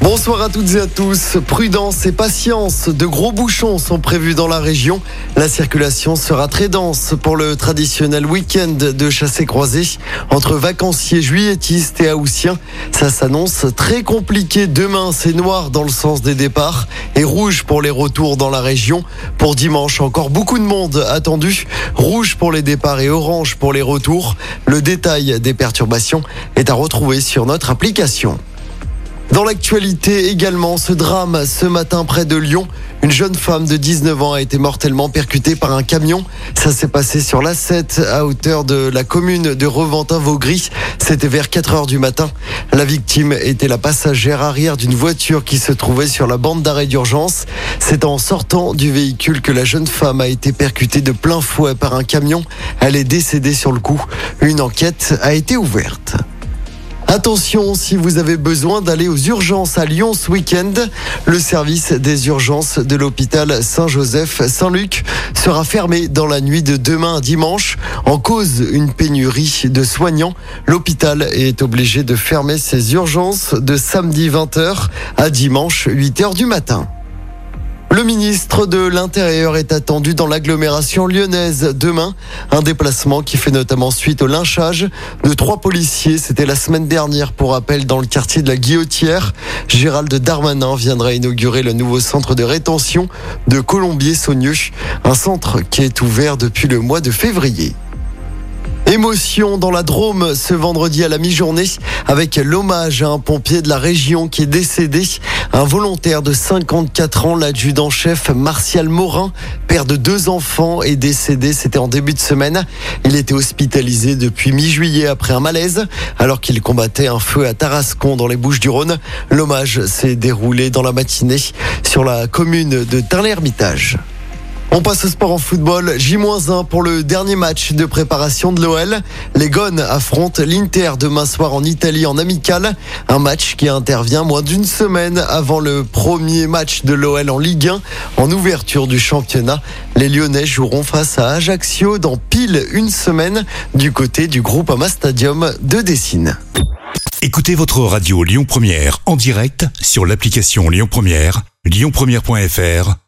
Bonsoir à toutes et à tous. Prudence et patience. De gros bouchons sont prévus dans la région. La circulation sera très dense pour le traditionnel week-end de chassé croisé entre vacanciers juilletistes et haussiens. Ça s'annonce très compliqué. Demain, c'est noir dans le sens des départs et rouge pour les retours dans la région. Pour dimanche, encore beaucoup de monde attendu. Rouge pour les départs et orange pour les retours. Le détail des perturbations est à retrouver sur notre application. Dans l'actualité également, ce drame ce matin près de Lyon. Une jeune femme de 19 ans a été mortellement percutée par un camion. Ça s'est passé sur l'A7 à hauteur de la commune de Reventin-Vaugry. C'était vers 4 heures du matin. La victime était la passagère arrière d'une voiture qui se trouvait sur la bande d'arrêt d'urgence. C'est en sortant du véhicule que la jeune femme a été percutée de plein fouet par un camion. Elle est décédée sur le coup. Une enquête a été ouverte. Attention, si vous avez besoin d'aller aux urgences à Lyon ce week-end, le service des urgences de l'hôpital Saint-Joseph-Saint-Luc sera fermé dans la nuit de demain à dimanche en cause une pénurie de soignants. L'hôpital est obligé de fermer ses urgences de samedi 20h à dimanche 8h du matin. Le ministre de l'Intérieur est attendu dans l'agglomération lyonnaise demain. Un déplacement qui fait notamment suite au lynchage de trois policiers. C'était la semaine dernière pour rappel dans le quartier de la Guillotière. Gérald Darmanin viendra inaugurer le nouveau centre de rétention de Colombier-Saunieux. Un centre qui est ouvert depuis le mois de février. Émotion dans la Drôme ce vendredi à la mi-journée avec l'hommage à un pompier de la région qui est décédé. Un volontaire de 54 ans, l'adjudant-chef Martial Morin, père de deux enfants, est décédé. C'était en début de semaine. Il était hospitalisé depuis mi-juillet après un malaise alors qu'il combattait un feu à Tarascon dans les Bouches du Rhône. L'hommage s'est déroulé dans la matinée sur la commune de Tain-l'Hermitage. On passe au sport en football. J-1 pour le dernier match de préparation de l'OL. Les Gones affrontent l'Inter demain soir en Italie en amical. Un match qui intervient moins d'une semaine avant le premier match de l'OL en Ligue 1 en ouverture du championnat. Les Lyonnais joueront face à Ajaccio dans pile une semaine du côté du groupe Ama Stadium de Dessine. Écoutez votre radio Lyon Première en direct sur l'application Lyon Première, lyonpremière.fr